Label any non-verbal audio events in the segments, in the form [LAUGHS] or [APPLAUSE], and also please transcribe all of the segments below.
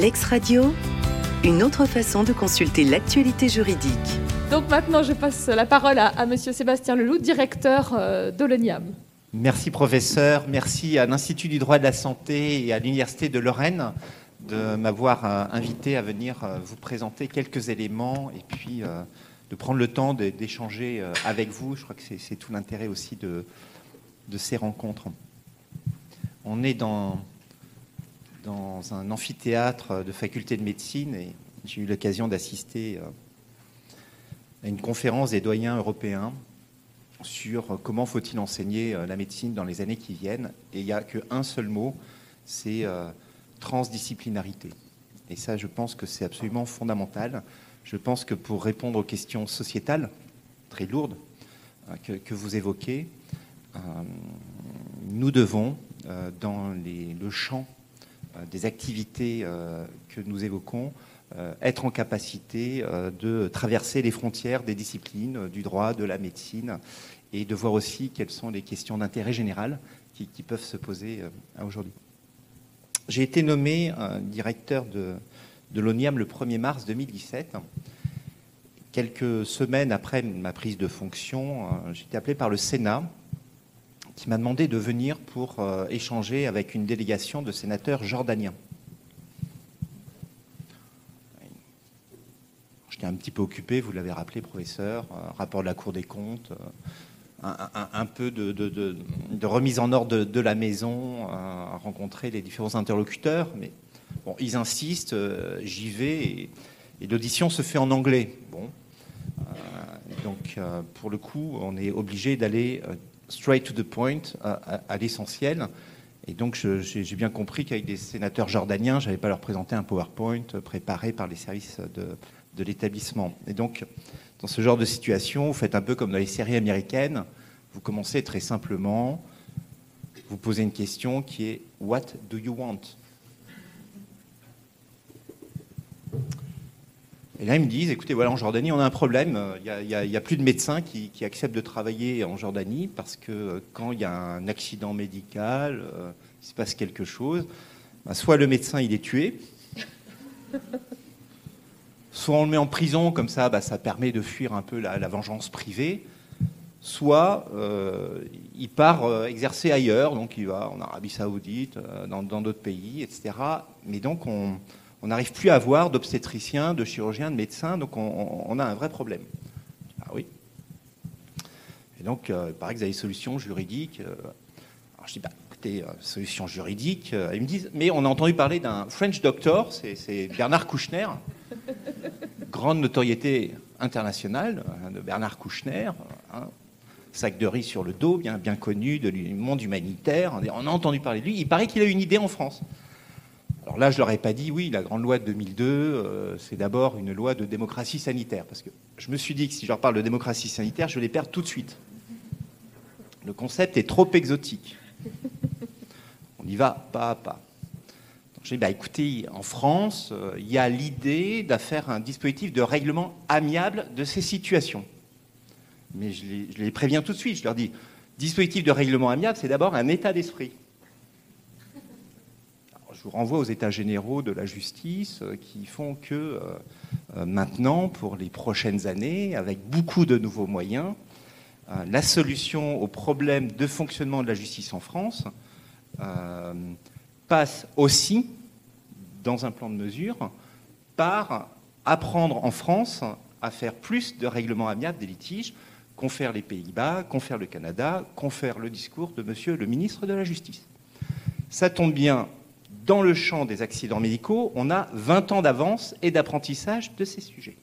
Lex Radio, une autre façon de consulter l'actualité juridique. Donc maintenant, je passe la parole à, à Monsieur Sébastien Leloup, directeur euh, de l'ONIAM. Merci professeur, merci à l'Institut du droit de la santé et à l'Université de Lorraine de m'avoir euh, invité à venir euh, vous présenter quelques éléments et puis euh, de prendre le temps d'échanger euh, avec vous. Je crois que c'est- c'est tout l'intérêt aussi de, de ces rencontres. On est dans, dans un amphithéâtre de faculté de médecine et j'ai eu l'occasion d'assister euh, à une conférence des doyens européens sur comment faut-il enseigner euh, la médecine dans les années qui viennent. Et il n'y a qu'un seul mot, c'est euh, transdisciplinarité. Et ça, je pense que c'est absolument fondamental. Je pense que pour répondre aux questions sociétales, très lourdes, que, que vous évoquez, nous devons, dans les- le champ des activités euh, que nous évoquons, euh, être en capacité euh, de traverser les frontières des disciplines, euh, du droit, de la médecine, et de voir aussi quelles sont les questions d'intérêt général qui, peuvent se poser euh, aujourd'hui. J'ai été nommé euh, directeur de, l'ONIAM le 1er mars 2017. Quelques semaines après ma prise de fonction, euh, j'ai été appelé par le Sénat qui m'a demandé de venir pour euh, échanger avec une délégation de sénateurs jordaniens. J'étais un petit peu occupé, vous l'avez rappelé, professeur, euh, rapport de la Cour des comptes, euh, un, peu de, remise en ordre de, la maison, rencontrer les différents interlocuteurs. Mais bon, ils insistent, j'y vais, et, et l'audition se fait en anglais. Bon, donc pour le coup, on est obligé d'aller straight to the point, à, l'essentiel. Et donc, j'ai bien compris qu'avec des sénateurs jordaniens, je n'allais pas leur présenter un PowerPoint préparé par les services de, de l'établissement. Et donc, dans ce genre de situation, vous faites un peu comme dans les séries américaines. Vous commencez très simplement, vous posez une question qui est What do you want? Et là, ils me disent, écoutez, voilà, en Jordanie, on a un problème. Il n'y a, plus de médecins qui, acceptent de travailler en Jordanie parce que euh, quand il y a un accident médical, euh, il se passe quelque chose, bah, soit le médecin, il est tué, [LAUGHS] soit on le met en prison, comme ça, bah, ça permet de fuir un peu la, vengeance privée, soit euh, il part euh, exercer ailleurs, donc il va en Arabie Saoudite, dans d'autres pays, etc. Mais donc, on on n'arrive plus à avoir d'obstétriciens, de chirurgiens, de médecins, donc on, a un vrai problème. Ah oui. Et donc, euh, paraît que vous avez des solutions juridiques. euh. alors je dis, bah, écoutez, euh, solutions juridiques. euh, ils me disent, mais on a entendu parler d'un French doctor, c'est Bernard Kouchner, grande notoriété internationale hein, de Bernard Kouchner, hein, sac de riz sur le dos, bien, connu du monde humanitaire. On a entendu parler de lui. Il paraît qu'il a une idée en France. Alors là, je leur ai pas dit, oui, la grande loi de 2002, euh, c'est d'abord une loi de démocratie sanitaire. Parce que je me suis dit que si je leur parle de démocratie sanitaire, je les perdre tout de suite. Le concept est trop exotique. On y va pas à pas. J'ai dit, bah, écoutez, en France, euh, il y a l'idée de faire un dispositif de règlement amiable de ces situations. Mais je les préviens tout de suite. Je leur dis, dispositif de règlement amiable, c'est d'abord un état d'esprit. Je vous renvoie aux états généraux de la justice euh, qui font que euh, euh, maintenant, pour les prochaines années, avec beaucoup de nouveaux moyens, la solution au problème de fonctionnement de la justice en France passe aussi, dans un plan de mesure, par apprendre en France à faire plus de règlements amiables des litiges qu'ont fait les Pays-Bas, qu'ont fait le Canada, qu'ont fait le discours de monsieur le ministre de la Justice. Ça tombe bien, dans le champ des accidents médicaux, on a 20 ans d'avance et d'apprentissage de ces sujets.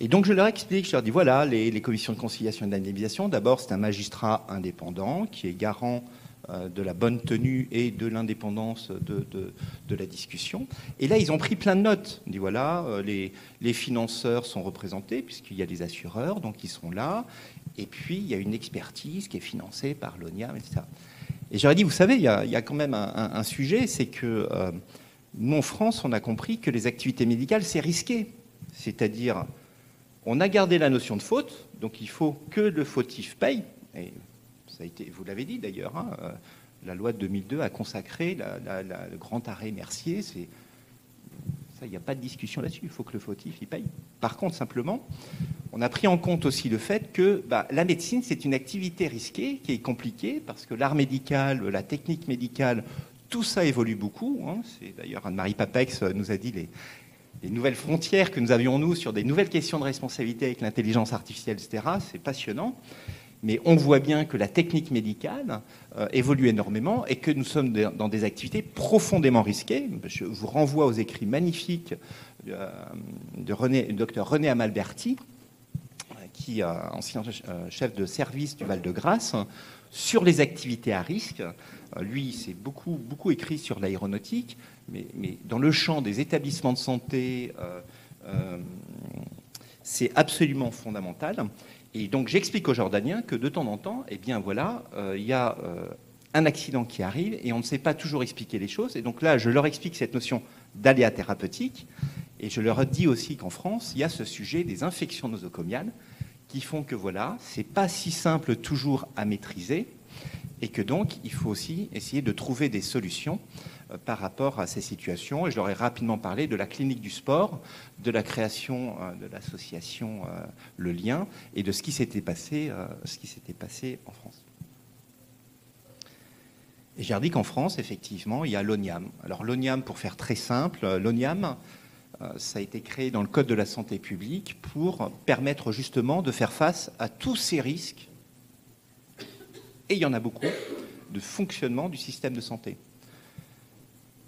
Et donc je leur explique, je leur dis voilà, les, commissions de conciliation et d'indemnisation, d'abord c'est un magistrat indépendant qui est garant euh, de la bonne tenue et de l'indépendance de, la discussion. Et là, ils ont pris plein de notes. Ils disent voilà, euh, les, les financeurs sont représentés, puisqu'il y a des assureurs, donc ils sont là. Et puis, il y a une expertise qui est financée par l'ONIAM, etc. Et j'aurais dit, vous savez, il y a, quand même un, sujet, c'est que euh, nous, en France, on a compris que les activités médicales, c'est risqué. C'est-à-dire, on a gardé la notion de faute, donc il faut que le fautif paye. Et ça a été, vous l'avez dit d'ailleurs, hein, euh, La loi de 2002 a consacré le grand arrêt Mercier. Ça, il n'y a pas de discussion là-dessus. Il faut que le fautif paye. Par contre, simplement, on a pris en compte aussi le fait que bah, la médecine, c'est une activité risquée qui est compliquée parce que l'art médical, la technique médicale, tout ça évolue beaucoup. Hein. C'est d'ailleurs Anne-Marie Papex nous a dit les, les nouvelles frontières que nous avions, nous, sur des nouvelles questions de responsabilité avec l'intelligence artificielle, etc. C'est passionnant. Mais on voit bien que la technique médicale euh, évolue énormément et que nous sommes dans des activités profondément risquées. Je vous renvoie aux écrits magnifiques euh, de docteur René Amalberti, ancien euh, chef de service du Val-de-Grâce, sur les activités à risque. Lui, c'est beaucoup, beaucoup écrit sur l'aéronautique, mais, dans le champ des établissements de santé, c'est absolument fondamental. Et donc j'explique aux Jordaniens que de temps en temps, eh bien voilà, euh, il y a euh, un accident qui arrive et on ne sait pas toujours expliquer les choses. Et donc là, je leur explique cette notion d'aléa thérapeutique et je leur dis aussi qu'en France, il y a ce sujet des infections nosocomiales qui font que voilà, c'est pas si simple toujours à maîtriser et que donc il faut aussi essayer de trouver des solutions euh, par rapport à ces situations. Et je leur ai rapidement parlé de la clinique du sport, de la création euh, de l'association euh, Le Lien et de ce qui s'était passé, ce qui s'était passé en France. Et j'ai dit qu'en France, effectivement, il y a l'ONIAM. Alors l'ONIAM, pour faire très simple, l'ONIAM, ça a été créé dans le Code de la santé publique pour permettre justement de faire face à tous ces risques, et il y en a beaucoup, de fonctionnement du système de santé.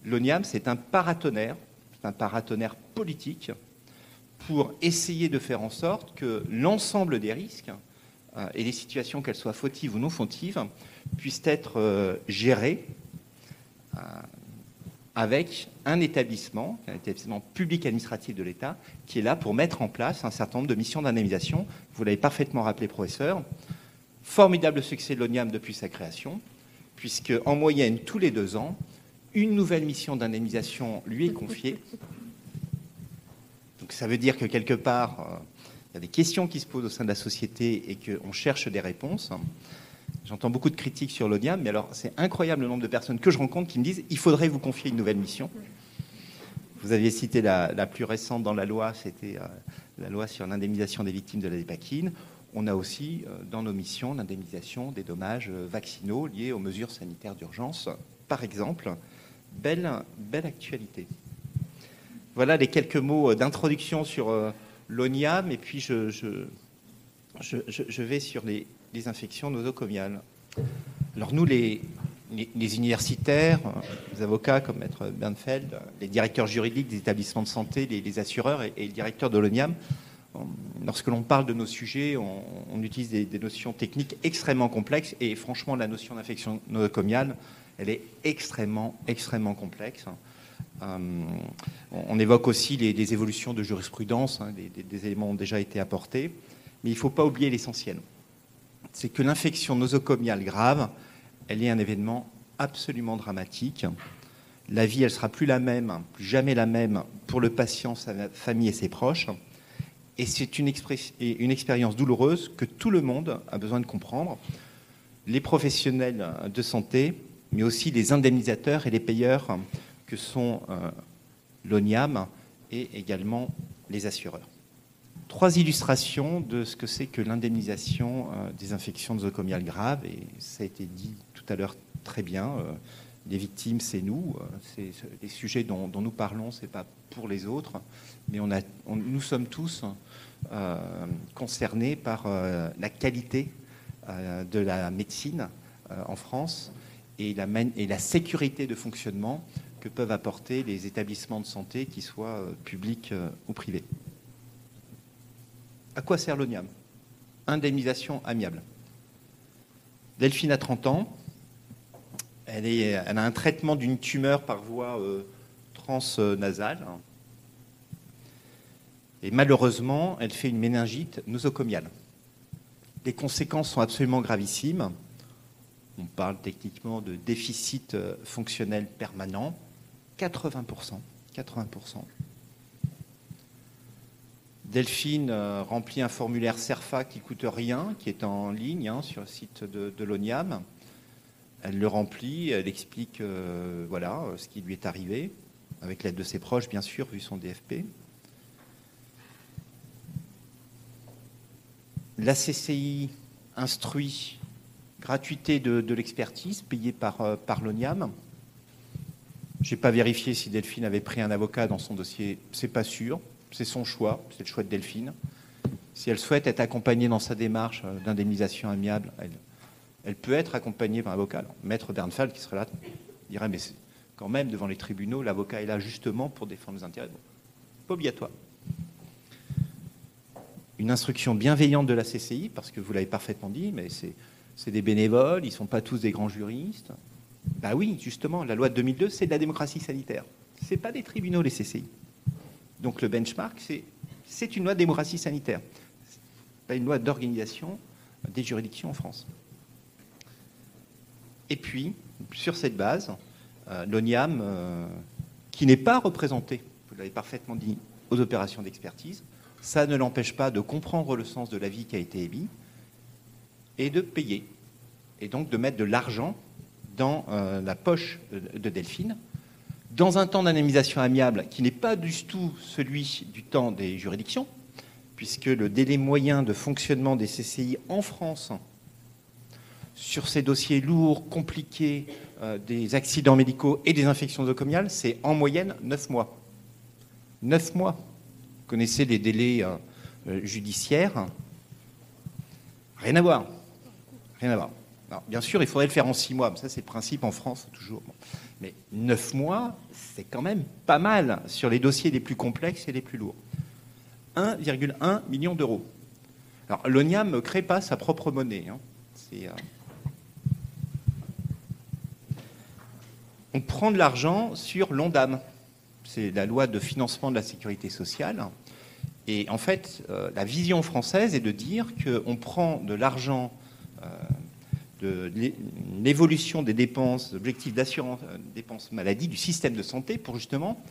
L'ONIAM, c'est un paratonnerre, un paratonnerre politique pour essayer de faire en sorte que l'ensemble des risques euh, et les situations, qu'elles soient fautives ou non fautives, puissent être euh, gérées euh, avec un établissement, un établissement public administratif de l'État, qui est là pour mettre en place un certain nombre de missions d'indemnisation. Vous l'avez parfaitement rappelé, professeur. Formidable succès de l'ONIAM depuis sa création, puisque en moyenne, tous les deux ans, une nouvelle mission d'indemnisation lui est confiée. Donc ça veut dire que quelque part, euh, il y a des questions qui se posent au sein de la société et qu'on cherche des réponses. J'entends beaucoup de critiques sur l'ONIAM, mais alors c'est incroyable le nombre de personnes que je rencontre qui me disent il faudrait vous confier une nouvelle mission. Vous aviez cité la, plus récente dans la loi, c'était euh, la loi sur l'indemnisation des victimes de la dépakine. On a aussi euh, dans nos missions l'indemnisation des dommages vaccinaux liés aux mesures sanitaires d'urgence, par exemple, belle, belle actualité. Voilà les quelques mots d'introduction sur euh, l'ONIAM, et puis je, vais sur les, infections nosocomiales. Alors nous, les, universitaires, les avocats comme Maître Bernfeld, les directeurs juridiques des établissements de santé, les, assureurs et, le directeur de l'ONIAM, lorsque l'on parle de nos sujets, on, utilise des, des, notions techniques extrêmement complexes, et franchement, la notion d'infection nosocomiale, elle est extrêmement, extrêmement complexe. Euh, on évoque aussi les, évolutions de jurisprudence, hein, des, éléments ont déjà été apportés, mais il ne faut pas oublier l'essentiel. C'est que l'infection nosocomiale grave, elle est un événement absolument dramatique. La vie, elle sera plus la même, plus jamais la même pour le patient, sa famille et ses proches. Et c'est une, une expérience douloureuse que tout le monde a besoin de comprendre. Les professionnels de santé, mais aussi les indemnisateurs et les payeurs que sont euh, l'ONIAM et également les assureurs. Trois illustrations de ce que c'est que l'indemnisation euh, des infections nosocomiales graves, et ça a été dit tout à l'heure très bien. Euh, les victimes, c'est nous. C'est les sujets dont, nous parlons, c'est pas pour les autres, mais nous sommes tous concernés par la qualité de la médecine en France et la, sécurité de fonctionnement que peuvent apporter les établissements de santé, qu'ils soient euh, publics euh, ou privés. À quoi sert l'ONIAM Indemnisation amiable. Delphine a 30 ans. Elle, a un traitement d'une tumeur par voie euh, transnasale. Et malheureusement, elle fait une méningite nosocomiale. Les conséquences sont absolument gravissimes on parle techniquement de déficit euh, fonctionnel permanent, 80%. 80%. Delphine euh, remplit un formulaire CERFA qui coûte rien, qui est en ligne hein, sur le site de, l'ONIAM. Elle le remplit, elle explique voilà, ce qui lui est arrivé, avec l'aide de ses proches, bien sûr, vu son DFP. La CCI instruit gratuité de, l'expertise payée par, par l'ONIAM. Je n'ai pas vérifié si Delphine avait pris un avocat dans son dossier, c'est pas sûr, c'est son choix, c'est le choix de Delphine. Si elle souhaite être accompagnée dans sa démarche euh, d'indemnisation amiable, elle, peut être accompagnée par un avocat. Maître Bernfald, qui serait là, dirait Mais quand même, devant les tribunaux, l'avocat est là justement pour défendre les intérêts. pas obligatoire. Une instruction bienveillante de la CCI, parce que vous l'avez parfaitement dit, mais c'est des bénévoles, ils ne sont pas tous des grands juristes. Ben oui, justement, la loi de 2002, c'est de la démocratie sanitaire. Ce pas des tribunaux, les CCI. Donc le benchmark, c'est une loi de démocratie sanitaire, pas une loi d'organisation des juridictions en France. Et puis, sur cette base, euh, l'ONIAM, euh, qui n'est pas représenté, vous l'avez parfaitement dit, aux opérations d'expertise, ça ne l'empêche pas de comprendre le sens de l'avis qui a été émis et de payer, et donc de mettre de l'argent dans euh, la poche de Delphine, dans un temps d'indemnisation amiable qui n'est pas du tout celui du temps des juridictions, puisque le délai moyen de fonctionnement des CCI en France sur ces dossiers lourds, compliqués, euh, des accidents médicaux et des infections nosocomiales, c'est en moyenne 9 mois. 9 mois. Vous connaissez les délais euh, judiciaires Rien à voir. Rien à voir bien sûr, il faudrait le faire en six mois. Ça, c'est le principe en France, toujours. Mais neuf mois, c'est quand même pas mal sur les dossiers les plus complexes et les plus lourds. 1,1 million d'euros. Alors, l'ONIAM ne crée pas sa propre monnaie. Hein. Euh, on prend de l'argent sur l'ONDAM. C'est la loi de financement de la sécurité sociale. Et en fait, euh, la vision française est de dire qu'on prend de l'argent de l'évolution des dépenses, objectifs d'assurance, euh, dépenses maladie du système de santé pour justement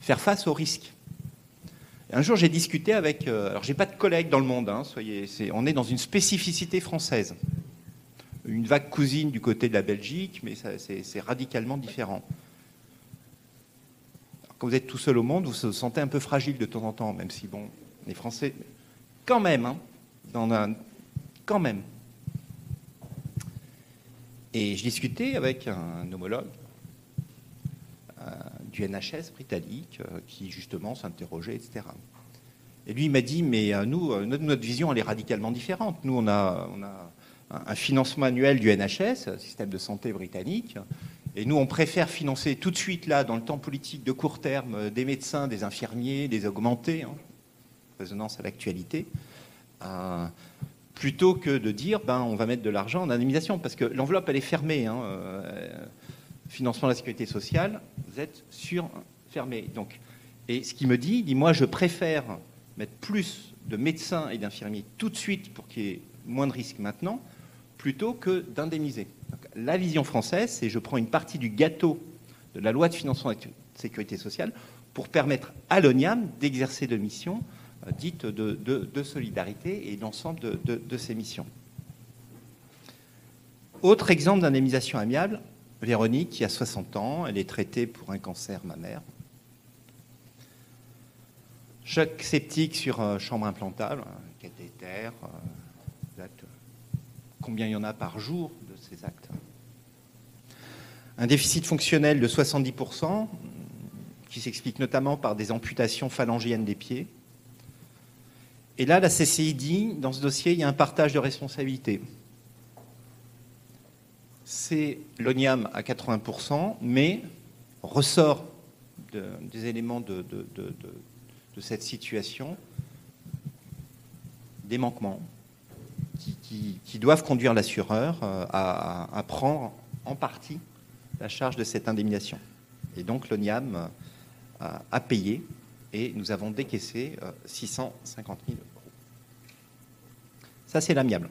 faire face aux risques. Un jour, j'ai discuté avec. Euh, alors, j'ai pas de collègues dans le monde. Hein, soyez, on est dans une spécificité française. Une vague cousine du côté de la Belgique, mais c'est radicalement différent. quand vous êtes tout seul au monde, vous vous sentez un peu fragile de temps en temps, même si bon, les Français, quand même, hein, quand même. Et je discutais avec un homologue euh, du NHS britannique euh, qui justement s'interrogeait, etc. Et lui, m'a dit, mais euh, nous, notre, vision, elle est radicalement différente. Nous, on a, on a un financement annuel du NHS, système de santé britannique, et nous, on préfère financer tout de suite, là, dans le temps politique de court terme, des médecins, des infirmiers, des augmentés, hein, résonance à l'actualité, plutôt que de dire ben, on va mettre de l'argent en indemnisation, parce que l'enveloppe, elle est fermée. Hein, euh, financement de la sécurité sociale, vous êtes sur fermé. Donc, et ce qui me dit, dit moi, je préfère mettre plus de médecins et d'infirmiers tout de suite pour qu'il y ait moins de risques maintenant, plutôt que d'indemniser. La vision française, c'est je prends une partie du gâteau de la loi de financement de la sécurité sociale pour permettre à l'ONIAM d'exercer de missions dite de, solidarité et l'ensemble de, ces missions. Autre exemple d'indemnisation amiable, Véronique, qui a 60 ans, elle est traitée pour un cancer mammaire. Choc sceptique sur euh, chambre implantable, cathéter, euh, combien il y en a par jour de ces actes. Un déficit fonctionnel de 70%, qui s'explique notamment par des amputations phalangiennes des pieds, et là, la CCI dit, dans ce dossier, il y a un partage de responsabilité. C'est l'ONIAM à 80%, mais ressort des éléments de, cette situation des manquements qui, doivent conduire l'assureur euh, à, prendre en partie la charge de cette indemnisation. Et donc l'ONIAM euh, a payé et nous avons décaissé 650 euh, 000 euros. Ça, c'est l'amiable.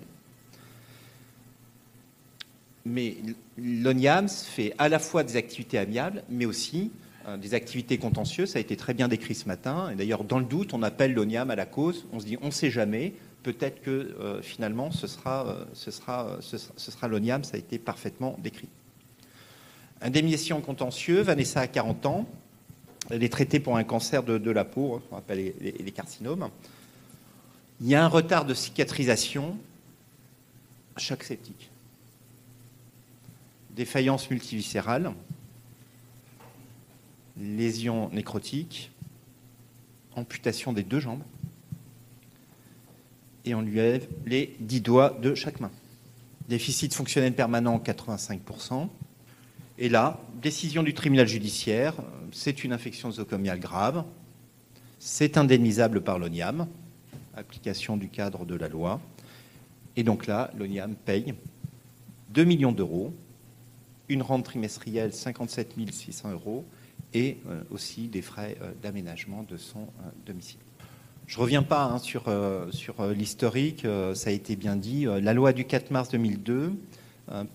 Mais l'ONIAM fait à la fois des activités amiables, mais aussi euh, des activités contentieuses. Ça a été très bien décrit ce matin. Et d'ailleurs, dans le doute, on appelle l'ONIAM à la cause. On se dit, on ne sait jamais. Peut-être que euh, finalement, ce sera, sera l'ONIAM. Ça a été parfaitement décrit. Indemnisation contentieux, Vanessa a 40 ans. Elle est traitée pour un cancer de, la peau, on appelle les, carcinomes. Il y a un retard de cicatrisation, choc septique, défaillance multiviscérale, lésion nécrotique, amputation des deux jambes, et on lui lève les 10 doigts de chaque main. Déficit fonctionnel permanent 85%. Et là, décision du tribunal judiciaire, c'est une infection nosocomiale grave, c'est indemnisable par l'ONIAM, application du cadre de la loi. Et donc là, l'ONIAM paye 2 millions d'euros, une rente trimestrielle 57 600 euros et euh, aussi des frais euh, d'aménagement de son euh, domicile. Je ne reviens pas hein, sur, sur l'historique, ça a été bien dit. La loi du 4 mars 2002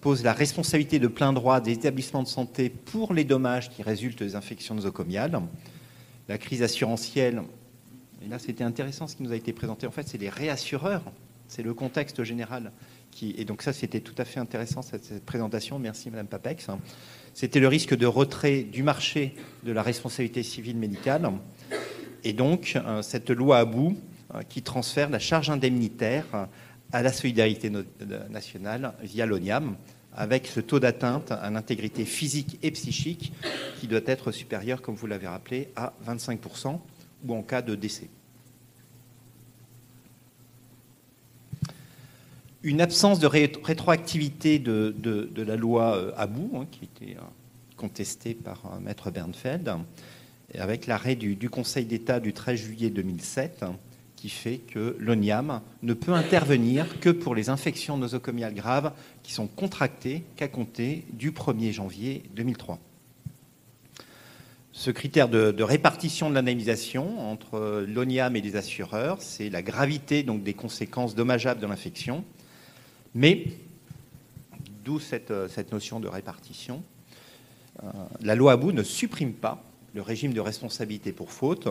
pose la responsabilité de plein droit des établissements de santé pour les dommages qui résultent des infections nosocomiales. La crise assurantielle, et là c'était intéressant ce qui nous a été présenté, en fait c'est les réassureurs, c'est le contexte général. Qui, et donc ça c'était tout à fait intéressant cette, cette présentation, merci Madame Papex c'était le risque de retrait du marché de la responsabilité civile médicale. Et donc, euh, cette loi à bout euh, qui transfère la charge indemnitaire à la solidarité nationale via l'ONIAM, avec ce taux d'atteinte à l'intégrité physique et psychique qui doit être supérieur, comme vous l'avez rappelé, à 25% ou en cas de décès. une absence de rétroactivité de, la loi euh, Abou, hein, qui était euh, contestée par euh, Maître Bernfeld, avec l'arrêt du, Conseil d'État du 13 juillet 2007, qui fait que l'ONIAM ne peut intervenir que pour les infections nosocomiales graves qui sont contractées qu'à compter du 1er janvier 2003. Ce critère de, répartition de l'indemnisation entre l'ONIAM et les assureurs, c'est la gravité donc, des conséquences dommageables de l'infection, mais, d'où cette, euh, notion de répartition, euh, la loi Abou ne supprime pas le régime de responsabilité pour faute,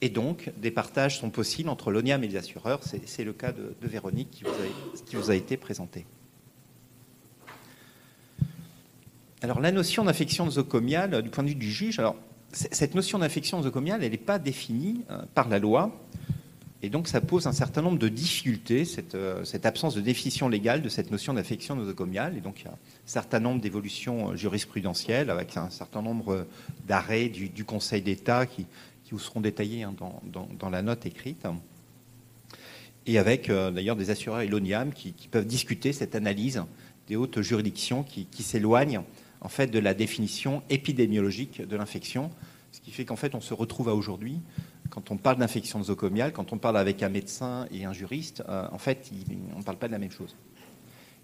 et donc des partages sont possibles entre l'ONIAM et les assureurs. C'est le cas de, Véronique qui vous, a, été présenté. Alors la notion d'infection nosocomiale, du point de vue du juge, alors cette notion d'infection nosocomiale, elle n'est pas définie euh, par la loi. Et donc ça pose un certain nombre de difficultés, euh, cette, absence de définition légale de cette notion d'affection nosocomiale. Et donc il y a un certain nombre d'évolutions euh, jurisprudentielles avec un certain nombre d'arrêts du, Conseil d'État qui, vous seront détaillés hein, dans, la note écrite. Et avec euh, d'ailleurs des assureurs et l'ONIAM qui, peuvent discuter cette analyse des hautes juridictions qui, qui s'éloignent en fait de la définition épidémiologique de l'infection, ce qui fait qu'en fait on se retrouve à aujourd'hui quand on parle d'infection nosocomiale, quand on parle avec un médecin et un juriste, euh, en fait, on ne parle pas de la même chose.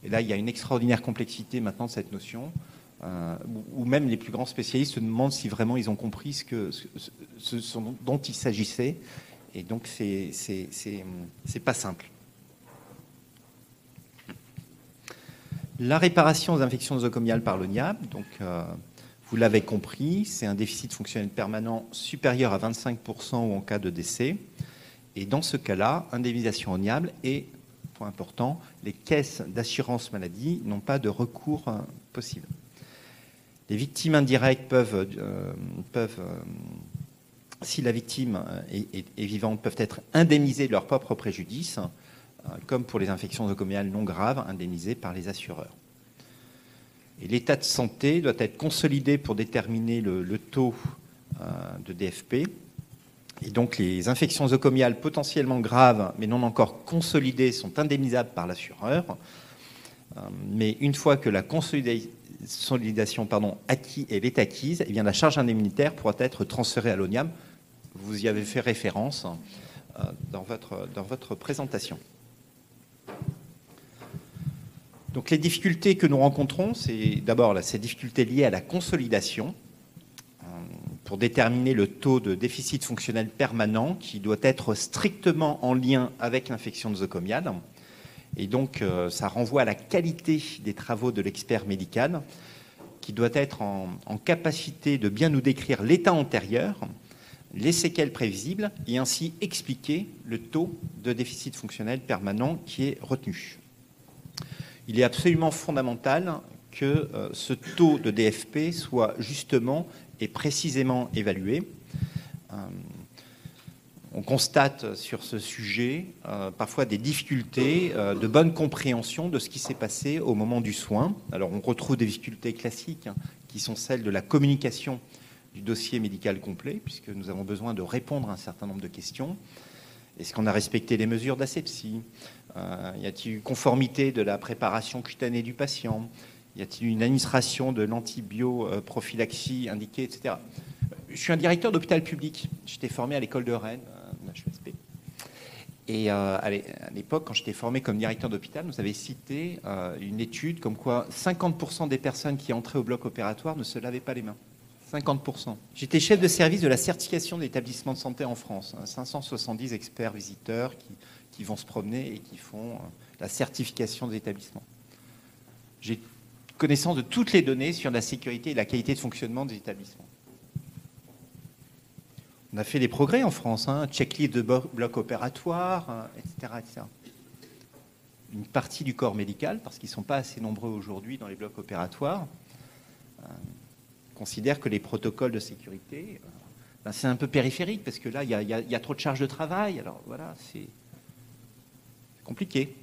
Et là, il y a une extraordinaire complexité maintenant de cette notion, euh, où même les plus grands spécialistes se demandent si vraiment ils ont compris ce, que, ce, dont il s'agissait. Et donc, c'est pas simple. La réparation des infections nosocomiales par l'ONIAB, donc euh, vous l'avez compris, c'est un déficit fonctionnel permanent supérieur à 25% ou en cas de décès. Et dans ce cas-là, indemnisation oniable et, point important, les caisses d'assurance maladie n'ont pas de recours euh, possible. Les victimes indirectes peuvent, euh, euh, si la victime est, vivante, peuvent être indemnisées de leur propre préjudice, comme pour les infections nosocomiales non graves, indemnisées par les assureurs. Et l'état de santé doit être consolidé pour déterminer le, taux euh, de DFP. Et donc les infections nosocomiales potentiellement graves mais non encore consolidées sont indemnisables par l'assureur. Euh, mais une fois que la consolidation pardon, acquis, est acquise, eh bien, la charge indemnitaire pourra être transférée à l'ONIAM. Vous y avez fait référence euh, dans votre, dans votre présentation. Donc les difficultés que nous rencontrons, c'est d'abord ces difficultés liées à la consolidation euh, pour déterminer le taux de déficit fonctionnel permanent qui doit être strictement en lien avec l'infection nosocomiale. Et donc euh, ça renvoie à la qualité des travaux de l'expert médical qui doit être en, en capacité de bien nous décrire l'état antérieur, les séquelles prévisibles et ainsi expliquer le taux de déficit fonctionnel permanent qui est retenu. Il est absolument fondamental que ce taux de DFP soit justement et précisément évalué on constate sur ce sujet euh, parfois des difficultés euh, de bonne compréhension de ce qui s'est passé au moment du soin. Alors on retrouve des difficultés classiques hein, qui sont celles de la communication du dossier médical complet, puisque nous avons besoin de répondre à un certain nombre de questions. Est-ce qu'on a respecté les mesures d'asepsie? Euh, Y a-t-il eu conformité de la préparation cutanée du patient? Y a-t-il une administration de l'antibioprophylaxie indiquée, etc. Je suis un directeur d'hôpital public. J'étais formé à l'école de Rennes et euh, à l'époque, quand j'étais formé comme directeur d'hôpital, nous avait cité euh, une étude comme quoi 50% des personnes qui entraient au bloc opératoire ne se lavaient pas les mains. 50%. J'étais chef de service de la certification des établissements de santé en France. 570 hein, experts visiteurs qui, vont se promener et qui font euh, la certification des établissements. J'ai connaissance de toutes les données sur la sécurité et la qualité de fonctionnement des établissements. On a fait des progrès en France, hein, checklist de blocs opératoires, etc., etc. Une partie du corps médical, parce qu'ils ne sont pas assez nombreux aujourd'hui dans les blocs opératoires, euh, considère que les protocoles de sécurité, euh, ben, c'est un peu périphérique, parce que là, il y, y, a trop de charges de travail. Alors voilà, c'est compliqué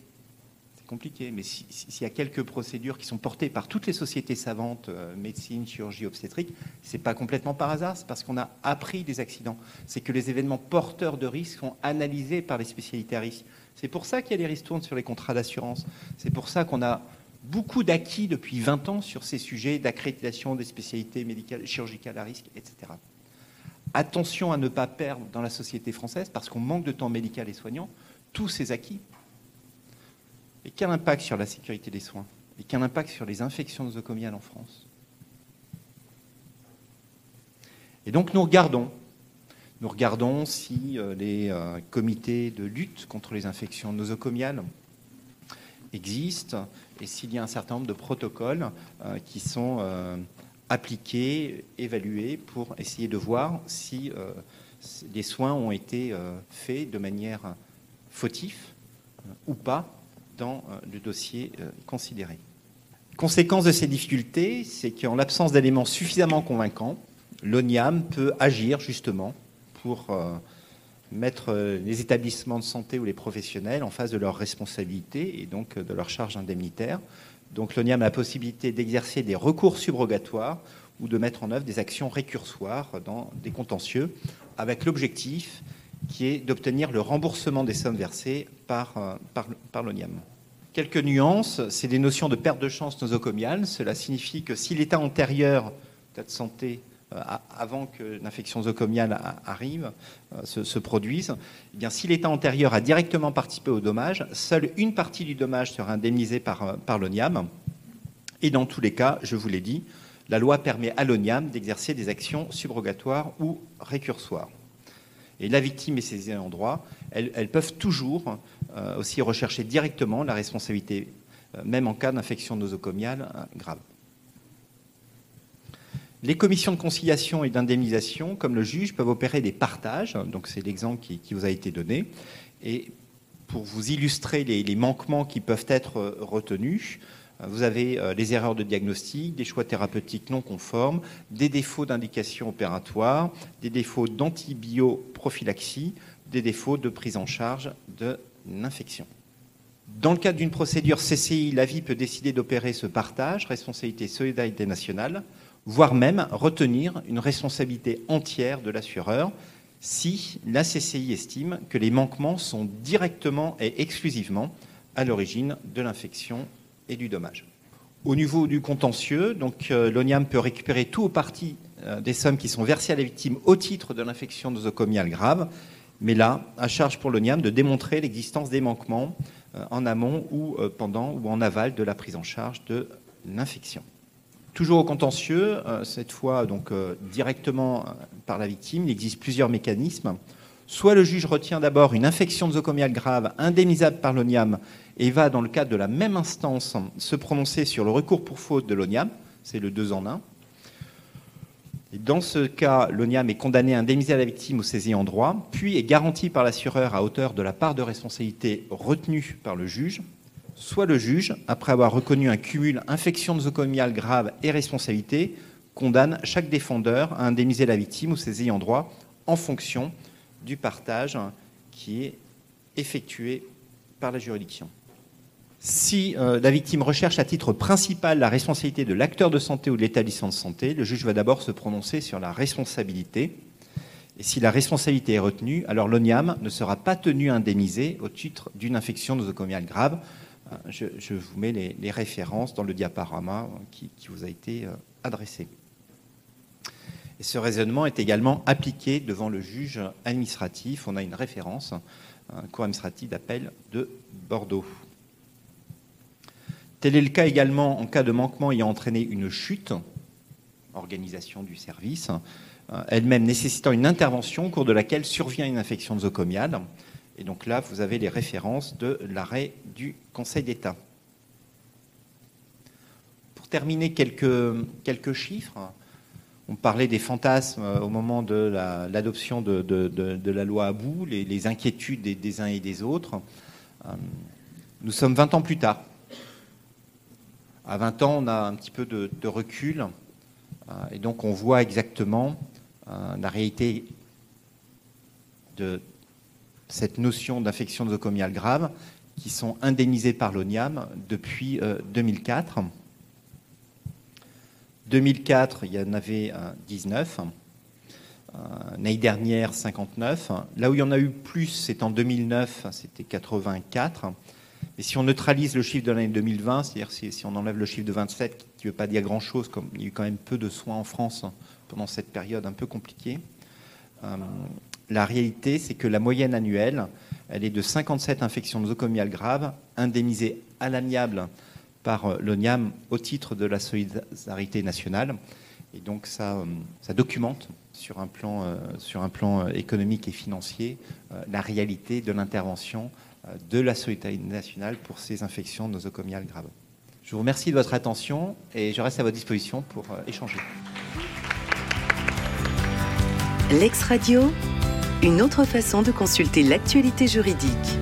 compliqué, mais s'il y a quelques procédures qui sont portées par toutes les sociétés savantes, euh, médecine, chirurgie, obstétrique, c'est pas complètement par hasard, c'est parce qu'on a appris des accidents. C'est que les événements porteurs de risques sont analysés par les spécialités à risque. C'est pour ça qu'il y a les ristournes sur les contrats d'assurance. C'est pour ça qu'on a beaucoup d'acquis depuis 20 ans sur ces sujets d'accréditation des spécialités médicales, chirurgicales à risque, etc. Attention à ne pas perdre dans la société française, parce qu'on manque de temps médical et soignant, tous ces acquis et quel impact sur la sécurité des soins Et quel impact sur les infections nosocomiales en France Et donc nous regardons. Nous regardons si euh, les euh, comités de lutte contre les infections nosocomiales existent et s'il y a un certain nombre de protocoles euh, qui sont appliqués, évalués pour essayer de voir si les soins ont été faits de manière fautive ou pas dans euh, le dossier euh, considéré. Conséquence de ces difficultés, c'est qu'en l'absence d'éléments suffisamment convaincants, l'ONIAM peut agir justement pour euh, mettre les établissements de santé ou les professionnels en face de leurs responsabilités et donc de leurs charges indemnitaires. Donc l'ONIAM a la possibilité d'exercer des recours subrogatoires ou de mettre en œuvre des actions récursoires dans des contentieux avec l'objectif qui est d'obtenir le remboursement des sommes versées par, euh, par, l'ONIAM. Quelques nuances, c'est des notions de perte de chance nosocomiale. Cela signifie que si l'état antérieur, l'état de santé, euh, avant que l'infection nosocomiale arrive, euh, se, produise, eh bien, si l'état antérieur a directement participé au dommage, seule une partie du dommage sera indemnisée par, par l'ONIAM. Et dans tous les cas, je vous l'ai dit, la loi permet à l'ONIAM d'exercer des actions subrogatoires ou récursoires. Et la victime et ses ayants elles, peuvent toujours euh, aussi rechercher directement la responsabilité, euh, même en cas d'infection nosocomiale euh, grave. Les commissions de conciliation et d'indemnisation, comme le juge, peuvent opérer des partages. Donc c'est l'exemple qui, vous a été donné. Et pour vous illustrer les manquements qui peuvent être retenus, vous avez euh, les erreurs de diagnostic, des choix thérapeutiques non conformes, des défauts d'indication opératoire, des défauts d'antibioprophylaxie, des défauts de prise en charge de l'infection. Dans le cadre d'une procédure CCI, l'AVI peut décider d'opérer ce partage, responsabilité solidarité nationale, voire même retenir une responsabilité entière de l'assureur si la CCI estime que les manquements sont directement et exclusivement à l'origine de l'infection et du dommage. Au niveau du contentieux, donc euh, l'ONIAM peut récupérer tout ou partie euh, des sommes qui sont versées à la victime au titre de l'infection nosocomiale grave, mais là, à charge pour l'ONIAM de démontrer l'existence des manquements euh, en amont ou pendant ou en aval de la prise en charge de l'infection. Toujours au contentieux, cette fois donc directement par la victime, il existe plusieurs mécanismes. Soit le juge retient d'abord une infection nosocomiale grave indemnisable par l'ONIAM et va, dans le cadre de la même instance, se prononcer sur le recours pour faute de l'ONIAM. C'est le 2 en 1. Et dans ce cas, l'ONIAM est condamné à indemniser la victime ou ses en droit, puis est garanti par l'assureur à hauteur de la part de responsabilité retenue par le juge, soit le juge, après avoir reconnu un cumul infection nosocomiale grave et responsabilité, condamne chaque défendeur à indemniser la victime ou ses ayants droit en fonction du partage qui est effectué par la juridiction. Si euh, la victime recherche à titre principal la responsabilité de l'acteur de santé ou de l'établissement de santé, le juge va d'abord se prononcer sur la responsabilité. Et si la responsabilité est retenue, alors l'ONIAM ne sera pas tenu à indemniser au titre d'une infection nosocomiale grave. Euh, je, vous mets les, références dans le diaporama qui, vous a été euh, adressé. Et ce raisonnement est également appliqué devant le juge administratif. On a une référence, un cours administratif d'appel de Bordeaux. Tel est le cas également en cas de manquement ayant entraîné une chute, organisation du service, euh, elle-même nécessitant une intervention au cours de laquelle survient une infection nosocomiale. Et donc là, vous avez les références de l'arrêt du Conseil d'État. Pour terminer, quelques chiffres. On parlait des fantasmes euh, au moment de l'adoption de, la loi à bout, les, inquiétudes des, uns et des autres. Euh, nous sommes 20 ans plus tard. À 20 ans, on a un petit peu de, recul euh, et donc on voit exactement la réalité de cette notion d'infection nosocomiale grave qui sont indemnisées par l'ONIAM depuis 2004. Euh, 2004, il y en avait 19. L'année dernière, 59. Là où il y en a eu plus, c'est en 2009, c'était 84. Et si on neutralise le chiffre de l'année 2020, c'est-à-dire si, on enlève le chiffre de 27, qui ne veut pas dire grand-chose, comme il y a eu quand même peu de soins en France pendant cette période un peu compliquée, euh, la réalité, c'est que la moyenne annuelle, elle est de 57 infections nosocomiales graves, indemnisées à l'amiable par euh, l'ONIAM au titre de la solidarité nationale. Et donc ça, euh, ça documente sur un plan, sur un plan économique et financier la réalité de l'intervention de la solidarité nationale pour ces infections nosocomiales graves. Je vous remercie de votre attention et je reste à votre disposition pour euh, échanger. L'ex-radio, une autre façon de consulter l'actualité juridique.